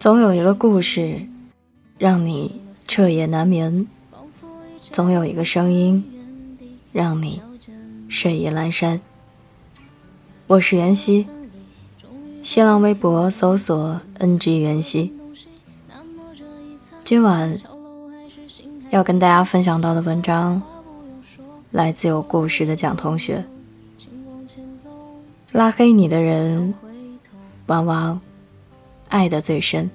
总有一个故事，让你彻夜难眠；总有一个声音，让你睡意阑珊。我是袁熙，新浪微博搜索 “ng 袁熙”。今晚要跟大家分享到的文章，来自有故事的蒋同学。拉黑你的人，往往爱的最深。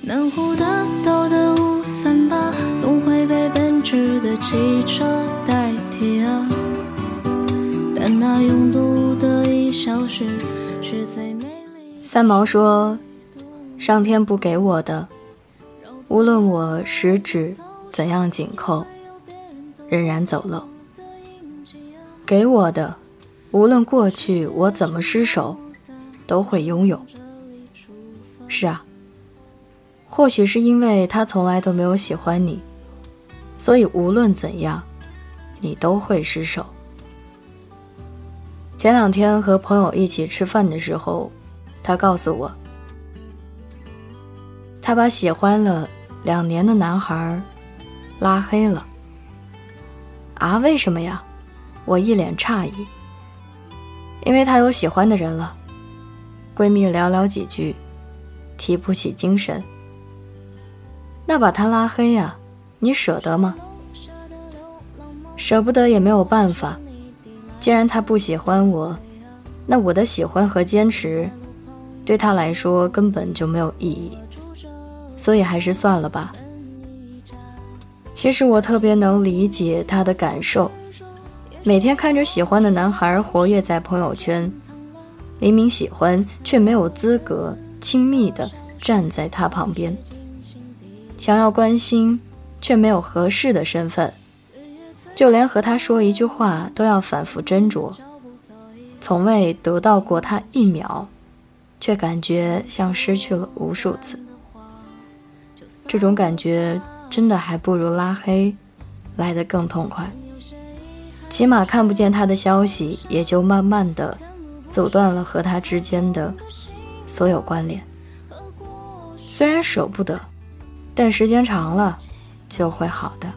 南湖大道的五三八，总会被奔驰的汽车代替啊。但那拥堵的一小时，是最美丽。三毛说：“上天不给我的，无论我十指怎样紧扣，仍然走漏；给我的。”无论过去我怎么失手，都会拥有。是啊，或许是因为他从来都没有喜欢你，所以无论怎样，你都会失手。前两天和朋友一起吃饭的时候，他告诉我，他把喜欢了两年的男孩拉黑了。啊，为什么呀？我一脸诧异。因为他有喜欢的人了，闺蜜寥寥几句，提不起精神。那把他拉黑呀，你舍得吗？舍不得也没有办法。既然他不喜欢我，那我的喜欢和坚持，对他来说根本就没有意义。所以还是算了吧。其实我特别能理解他的感受。每天看着喜欢的男孩活跃在朋友圈，明明喜欢却没有资格亲密的站在他旁边，想要关心却没有合适的身份，就连和他说一句话都要反复斟酌，从未得到过他一秒，却感觉像失去了无数次。这种感觉真的还不如拉黑来得更痛快。起码看不见他的消息，也就慢慢的阻断了和他之间的所有关联。虽然舍不得，但时间长了就会好的。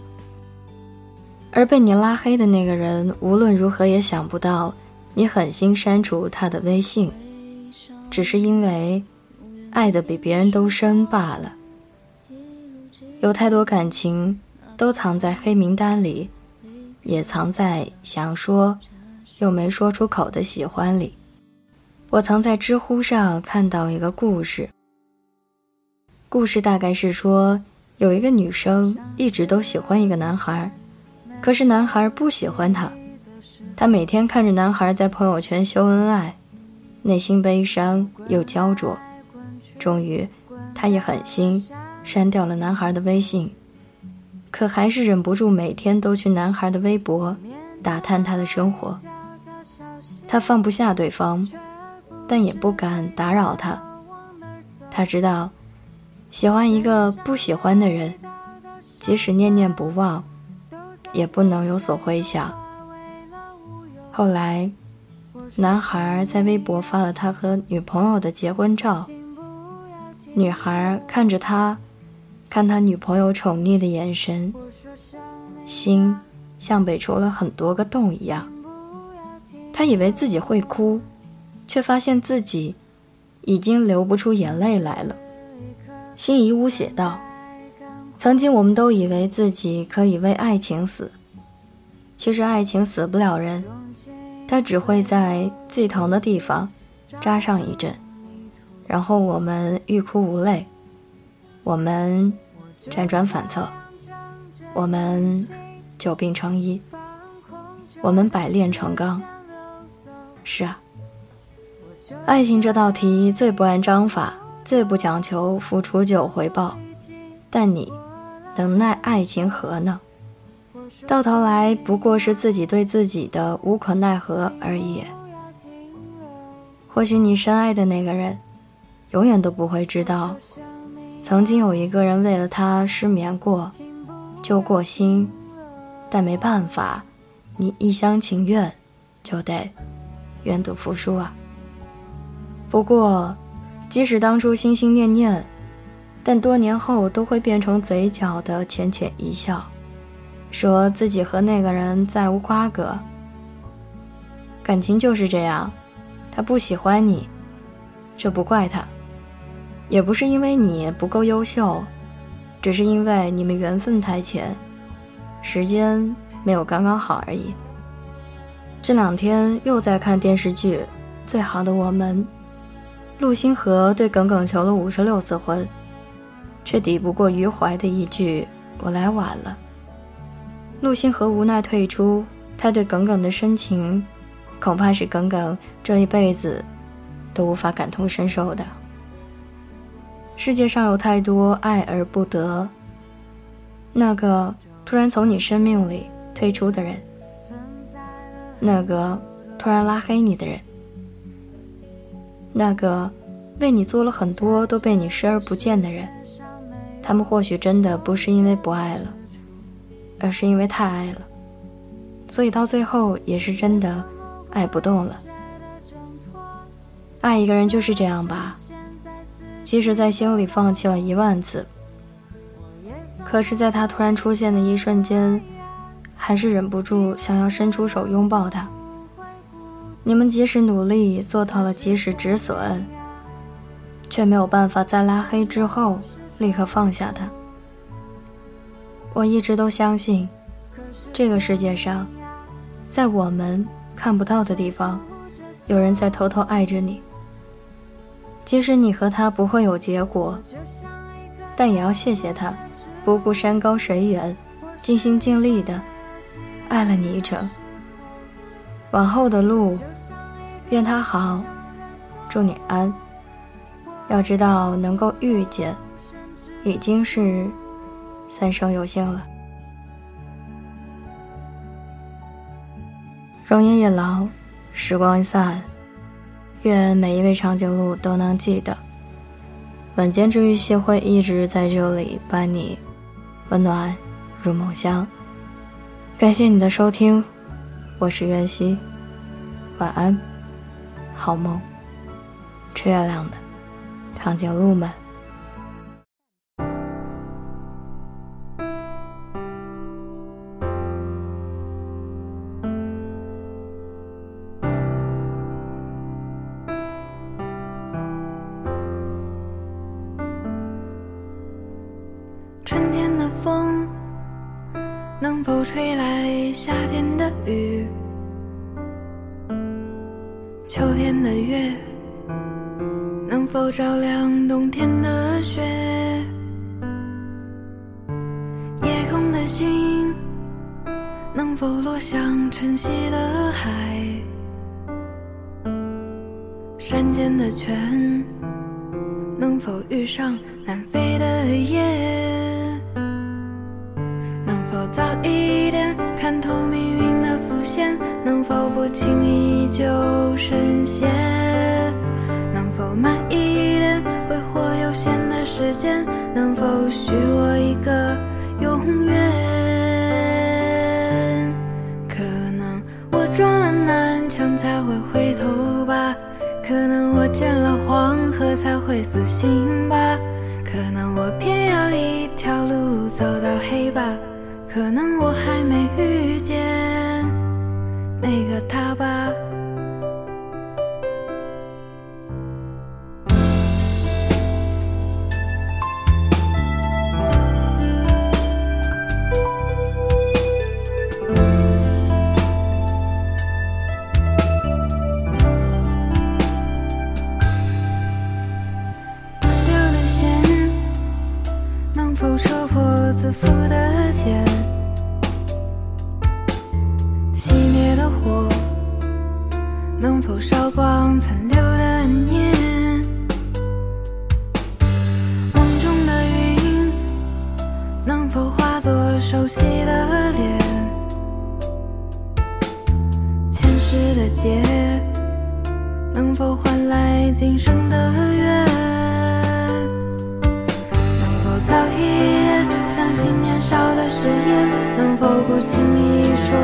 而被你拉黑的那个人，无论如何也想不到你狠心删除他的微信，只是因为爱的比别人都深罢了。有太多感情都藏在黑名单里。也藏在想说又没说出口的喜欢里。我曾在知乎上看到一个故事，故事大概是说，有一个女生一直都喜欢一个男孩，可是男孩不喜欢她。她每天看着男孩在朋友圈秀恩爱，内心悲伤又焦灼。终于，她也狠心删掉了男孩的微信。可还是忍不住每天都去男孩的微博打探他的生活。他放不下对方，但也不敢打扰他。他知道，喜欢一个不喜欢的人，即使念念不忘，也不能有所回响。后来，男孩在微博发了他和女朋友的结婚照。女孩看着他。看他女朋友宠溺的眼神，心像被戳了很多个洞一样。他以为自己会哭，却发现自己已经流不出眼泪来了。辛夷坞写道：“曾经我们都以为自己可以为爱情死，其实爱情死不了人，它只会在最疼的地方扎上一阵，然后我们欲哭无泪。”我们辗转反侧，我们久病成医，我们百炼成钢。是啊，爱情这道题最不按章法，最不讲求付出就有回报。但你能奈爱情何呢？到头来不过是自己对自己的无可奈何而已。或许你深爱的那个人，永远都不会知道。曾经有一个人为了他失眠过，揪过心，但没办法，你一厢情愿，就得愿赌服输啊。不过，即使当初心心念念，但多年后都会变成嘴角的浅浅一笑，说自己和那个人再无瓜葛。感情就是这样，他不喜欢你，这不怪他，也不是因为你不够优秀，只是因为你们缘分太浅，时间没有刚刚好而已。这两天又在看电视剧《最好的我们》，陆星河对耿耿求了五十六次婚，却抵不过余淮的一句“我来晚了”。陆星河无奈退出，他对耿耿的深情。恐怕是耿耿这一辈子都无法感同身受的。世界上有太多爱而不得，那个突然从你生命里退出的人，那个突然拉黑你的人，那个为你做了很多都被你视而不见的人，他们或许真的不是因为不爱了，而是因为太爱了，所以到最后也是真的。爱不动了，爱一个人就是这样吧。即使在心里放弃了一万次，可是，在他突然出现的一瞬间，还是忍不住想要伸出手拥抱他。你们即使努力做到了及时止损，却没有办法在拉黑之后立刻放下他。我一直都相信，这个世界上，在我们。看不到的地方，有人在偷偷爱着你。即使你和他不会有结果，但也要谢谢他，不顾山高水远，尽心尽力的爱了你一程。往后的路，愿他好，祝你安。要知道，能够遇见，已经是三生有幸了。容颜一老，时光一散，愿每一位长颈鹿都能记得，晚间治愈系会一直在这里伴你温暖入梦乡。感谢你的收听，我是袁熙，晚安，好梦，吃月亮的长颈鹿们。春天的风能否吹来夏天的月能否照亮冬天的雪？夜空的星能否落向晨曦的海？山间的泉能否遇上南飞的雁？能否早一才会死心吧，熟悉的脸？前世的劫能否换来今生的缘？能否早一点相信年少的誓言？能否不轻易说